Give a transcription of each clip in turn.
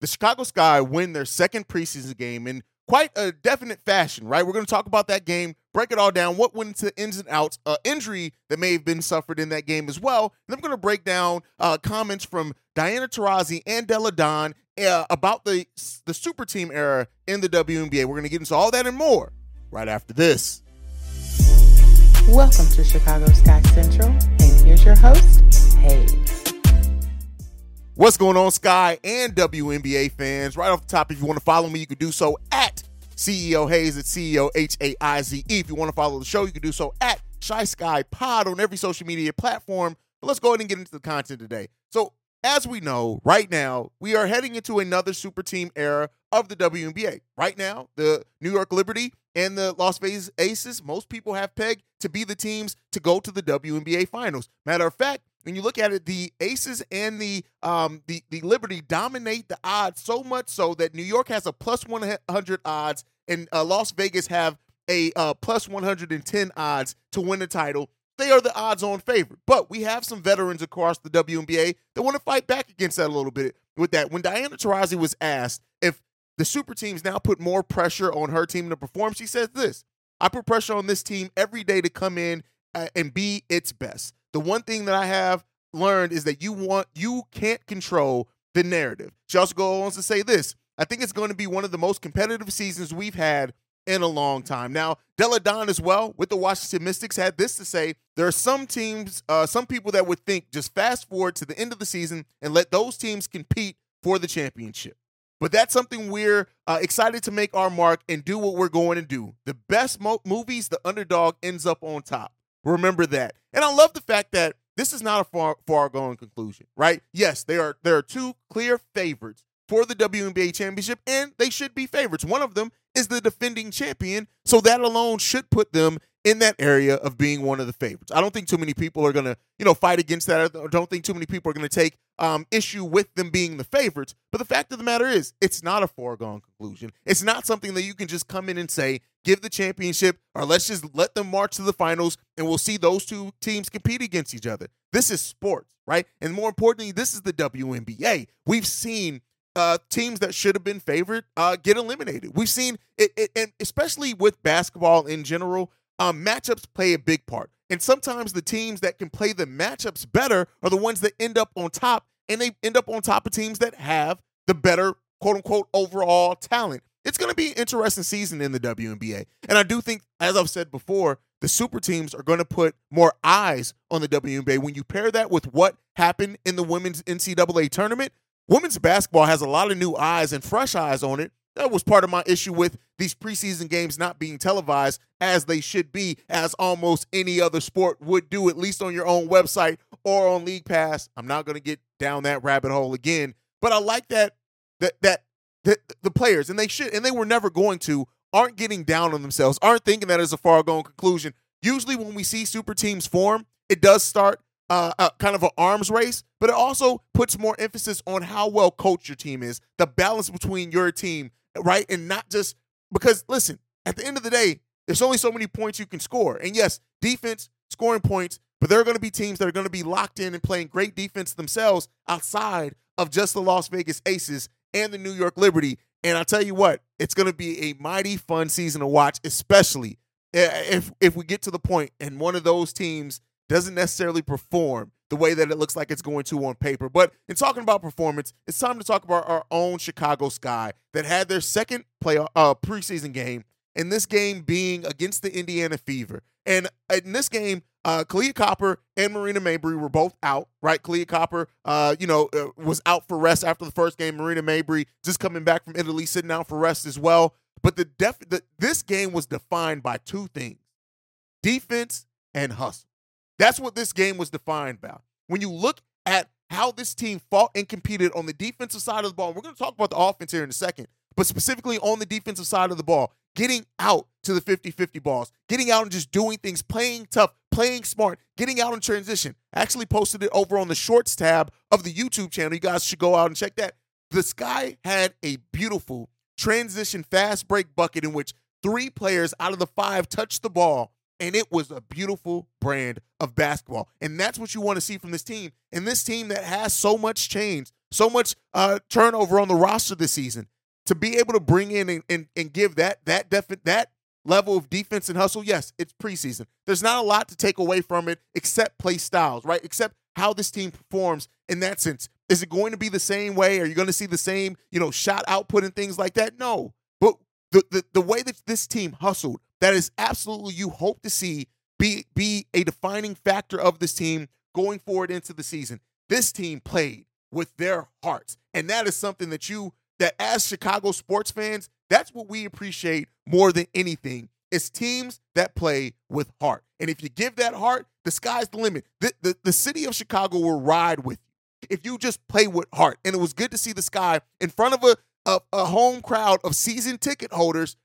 the Chicago Sky win their second preseason game in quite a definite fashion, right? We're going to talk about that game, break it all down, what went into ins and outs, uh, injury that may have been suffered in that game as well. And I'm going to break down uh, comments from Diana Taurasi and Delle Donne uh, about the the super team era in the WNBA. We're going to get into all that and more right after this. Welcome to Chicago Sky Central, and here's your host, Haize. What's going on, Sky and WNBA fans? Right off the top, if you want to follow me, you can do so at CEO Haize at CEO H A I Z E. If you want to follow the show, you can do so at Shy Sky Pod on every social media platform. But let's go ahead and get into the content today. So, as we know, right now, we are heading into another super team era of the WNBA. Right now, the New York Liberty and the Las Vegas Aces, most people have pegged to be the teams to go to the WNBA finals. Matter of fact, when you look at it, the Aces and the um the the Liberty dominate the odds so much so that New York has a plus one hundred odds and uh, Las Vegas have a uh, plus one hundred and ten odds to win the title. They are the odds-on favorite, but we have some veterans across the WNBA that want to fight back against that a little bit. With that, when Diana Taurasi was asked if the super teams now put more pressure on her team to perform, she says this: "I put pressure on this team every day to come in uh, and be its best." The one thing that I have learned is that you want you can't control the narrative. She also goes on to say this. I think it's going to be one of the most competitive seasons we've had in a long time. Now, Delle Donne as well with the Washington Mystics had this to say. There are some teams, uh, some people that would think just fast forward to the end of the season and let those teams compete for the championship. But that's something we're uh, excited to make our mark and do what we're going to do. The best mo- movies, the underdog ends up on top. Remember that. And I love the fact that this is not a far far going conclusion, right? Yes, they are there are two clear favorites for the WNBA championship, and they should be favorites. One of them is the defending champion, so that alone should put them in that area of being one of the favorites. I don't think too many people are to, you know, fight against that. I don't think too many people are to take um, issue with them being the favorites. But the fact of the matter is, it's not a foregone conclusion. It's not something that you can just come in and say, give the championship, or let's just let them march to the finals and we'll see those two teams compete against each other. This is sports, right? And more importantly, this is the WNBA. We've seen uh, teams that should have been favored uh, get eliminated. We've seen it, it, and especially with basketball in general, um, matchups play a big part. And sometimes the teams that can play the matchups better are the ones that end up on top, and they end up on top of teams that have the better quote unquote overall talent. It's going to be an interesting season in the WNBA. And I do think, as I've said before, the super teams are going to put more eyes on the WNBA. When you pair that with what happened in the women's NCAA tournament, women's basketball has a lot of new eyes and fresh eyes on it that was part of my issue with these preseason games not being televised as they should be, as almost any other sport would do, at least on your own website or on League Pass. I'm not going to get down that rabbit hole again, but I like that that that the, the players and they should and they were never going to aren't getting down on themselves, aren't thinking that as a far gone conclusion. Usually, when we see super teams form, it does start uh, uh, kind of an arms race, but it also puts more emphasis on how well coached your team is, the balance between your team right? And not just because, listen, at the end of the day, there's only so many points you can score. And yes, defense, scoring points, but there are going to be teams that are going to be locked in and playing great defense themselves outside of just the Las Vegas Aces and the New York Liberty. And I tell you what, it's going to be a mighty fun season to watch, especially if if we get to the point and one of those teams doesn't necessarily perform the way that it looks like it's going to on paper. But in talking about performance, it's time to talk about our own Chicago Sky that had their second play uh, preseason game, and this game being against the Indiana Fever. And in this game, uh, Kahleah Copper and Marina Mabrey were both out, right? Kahleah Copper, uh, you know, uh, was out for rest after the first game. Marina Mabrey just coming back from Italy, sitting out for rest as well. But the def- the, this game was defined by two things: defense and hustle. That's what this game was defined by. When you look at how this team fought and competed on the defensive side of the ball, we're going to talk about the offense here in a second, but specifically on the defensive side of the ball, getting out to the 50 50 balls, getting out and just doing things, playing tough, playing smart, getting out in transition. I actually posted it over on the shorts tab of the YouTube channel. You guys should go out and check that. The Sky had a beautiful transition fast break bucket in which three players out of the five touched the ball and it was a beautiful brand of basketball. And that's what you want to see from this team. And this team that has so much change, so much uh, turnover on the roster this season. To be able to bring in and, and, and give that that defi- that level of defense and hustle, yes, it's preseason. There's not a lot to take away from it except play styles, right? Except how this team performs in that sense. Is it going to be the same way? Are you going to see the same, you know, shot output and things like that? No. But the the, the way that this team hustled, that is absolutely you hope to see be be a defining factor of this team going forward into the season. This team played with their hearts. And that is something that you that as Chicago sports fans, that's what we appreciate more than anything. It's teams that play with heart. And if you give that heart, the sky's the limit. The, the, the city of Chicago will ride with you if you just play with heart. And it was good to see the sky in front of a, a, a home crowd of season ticket holders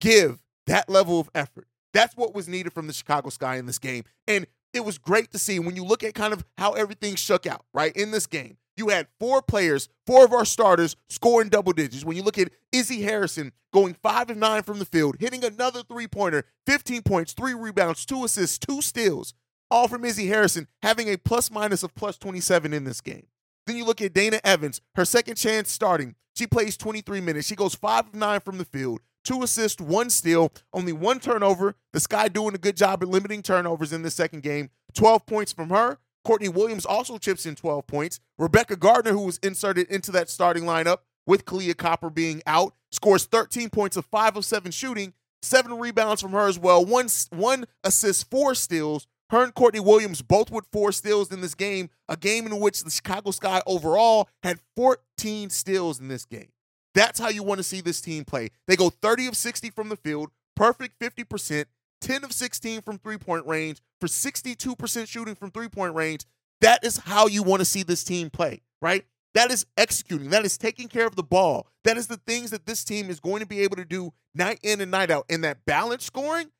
give that level of effort. That's what was needed from the Chicago Sky in this game. And it was great to see when you look at kind of how everything shook out, right, in this game. You had four players, four of our starters scoring double digits. When you look at Izzy Harrison going five of nine from the field, hitting another three pointer, 15 points, three rebounds, two assists, two steals, all from Izzy Harrison, having a plus minus of plus 27 in this game. Then you look at Dana Evans, her second chance starting. She plays 23 minutes. She goes five of nine from the field, two assists, one steal, only one turnover. The Sky doing a good job at limiting turnovers in the second game. 12 points from her. Courtney Williams also chips in 12 points. Rebekah Gardner, who was inserted into that starting lineup with Kahleah Copper being out, scores 13 points of 5 of 7 shooting, 7 rebounds from her as well, one, one assist, 4 steals. Her and Courtney Williams both with 4 steals in this game, a game in which the Chicago Sky overall had 14 steals in this game. That's how you want to see this team play. They go 30 of 60 from the field, perfect 50%, 10 of 16 from three point range for 62% shooting from three point range. That is how you want to see this team play, right? That is executing. That is taking care of the ball. That is the things that this team is going to be able to do night in and night out. And that balance scoring,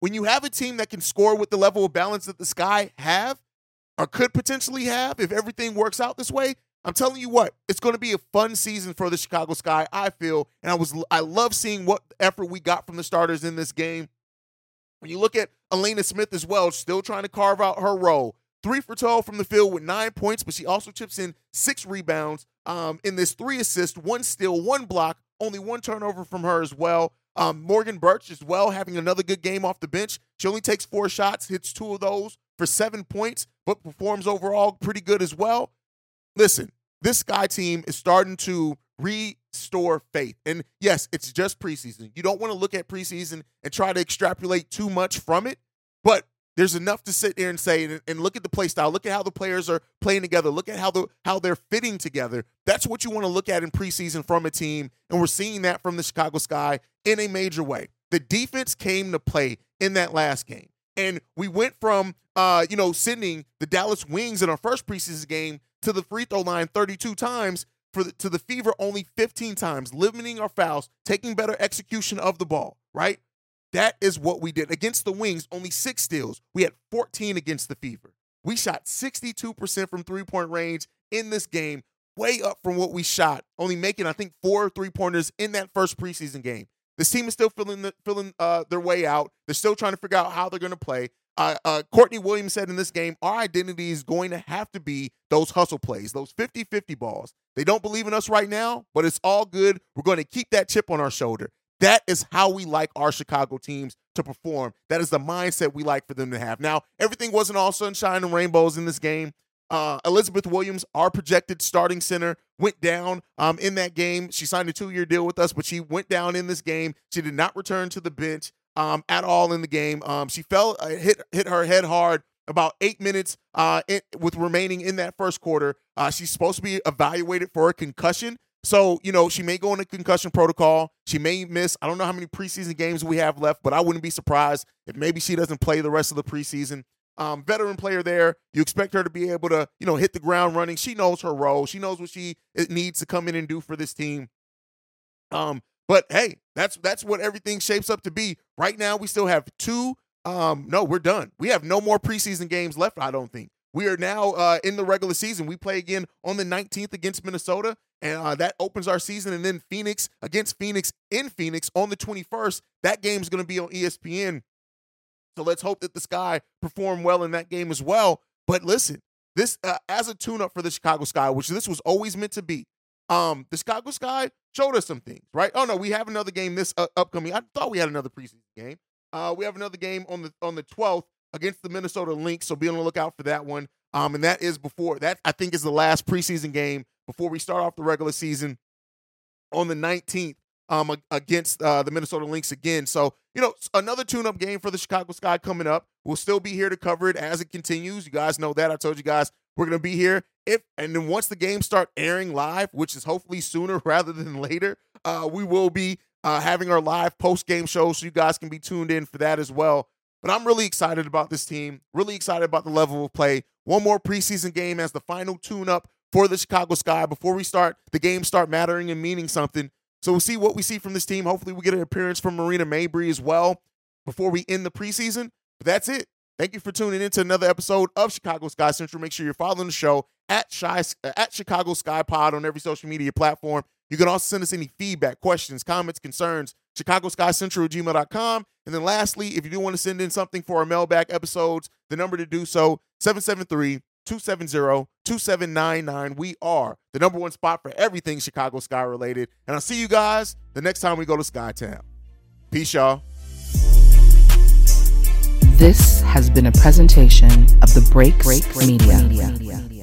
when you have a team that can score with the level of balance that the Sky have or could potentially have if everything works out this way, I'm telling you what, it's going to be a fun season for the Chicago Sky, I feel. And I was I love seeing what effort we got from the starters in this game. When you look at Alanna Smith as well, still trying to carve out her role. Three for 12 from the field with nine points, but she also chips in six rebounds um, in this three assist, one steal, one block, only one turnover from her as well. Um, Morgan Bertsch as well, having another good game off the bench. She only takes four shots, hits two of those for seven points, but performs overall pretty good as well. Listen, this Sky team is starting to restore faith. And yes, it's just preseason. You don't want to look at preseason and try to extrapolate too much from it, but there's enough to sit there and say and, look at the play style. Look at how the players are playing together. Look at how the how they're fitting together. That's what you want to look at in preseason from a team, and we're seeing that from the Chicago Sky in a major way. The defense came to play in that last game, and we went from uh, you know sending the Dallas Wings in our first preseason game to the free throw line 32 times for the, to the Fever only 15 times, limiting our fouls, taking better execution of the ball, right? That is what we did. Against the Wings, only six steals. We had 14 against the Fever. We shot 62% from three point range in this game, way up from what we shot, only making, I think, four three pointers in that first preseason game. This team is still filling, the, uh, their way out. They're still trying to figure out how they're going to play. Uh, uh, Courtney Williams said in this game, our identity is going to have to be those hustle plays, those 50 50 balls. They don't believe in us right now, but it's all good. We're going to keep that chip on our shoulder. That is how we like our Chicago teams to perform. That is the mindset we like for them to have. Now, everything wasn't all sunshine and rainbows in this game. Uh, Elizabeth Williams, our projected starting center, went down um, in that game. She signed a two year deal with us, but she went down in this game. She did not return to the bench um, at all in the game. Um, she fell, uh, hit hit her head hard about eight minutes uh, in, with remaining in that first quarter. Uh, she's supposed to be evaluated for a concussion. So, you know, she may go into concussion protocol. She may miss, I don't know how many preseason games we have left, but I wouldn't be surprised if maybe she doesn't play the rest of the preseason. Um, veteran player there. You expect her to be able to, you know, hit the ground running. She knows her role. She knows what she needs to come in and do for this team. Um, but hey, that's that's what everything shapes up to be. Right now, we still have two. Um, no, we're done. We have no more preseason games left. I don't think we are now uh, in the regular season. We play again on the 19th against Minnesota, and uh, that opens our season. And then Phoenix against Phoenix in Phoenix on the 21st. That game is going to be on ESPN. So let's hope that the Sky perform well in that game as well. But listen, this uh, as a tune-up for the Chicago Sky, which this was always meant to be. Um, the Chicago Sky showed us some things, right? Oh no, we have another game this uh, upcoming. I thought we had another preseason game. Uh, we have another game on the on the 12th against the Minnesota Lynx, so be on the lookout for that one. Um, and that is before that I think is the last preseason game before we start off the regular season on the 19th um, against uh, the Minnesota Lynx again. So, you know, another tune up game for the Chicago Sky coming up. We'll still be here to cover it as it continues. You guys know that. I told you guys we're going to be here. If and then once the games start airing live, which is hopefully sooner rather than later, uh, we will be uh, having our live post game show, so you guys can be tuned in for that as well. But I'm really excited about this team. Really excited about the level of play. One more preseason game as the final tune up for the Chicago Sky before we start the games start mattering and meaning something. So we'll see what we see from this team. Hopefully, we get an appearance from Marina Mabrey as well before we end the preseason. But that's it. Thank you for tuning in to another episode of Chicago Sky Central. Make sure you're following the show at Shy, at Chicago Sky Pod on every social media platform. You can also send us any feedback, questions, comments, concerns, Chicago Sky Central at gmail.com. And then lastly, if you do want to send in something for our mailbag episodes, the number to do so, 773 270 2799. We are the number one spot for everything Chicago Sky related. And I'll see you guys the next time we go to Skytown. Peace, y'all. This has been a presentation of the Break Break Media. Media.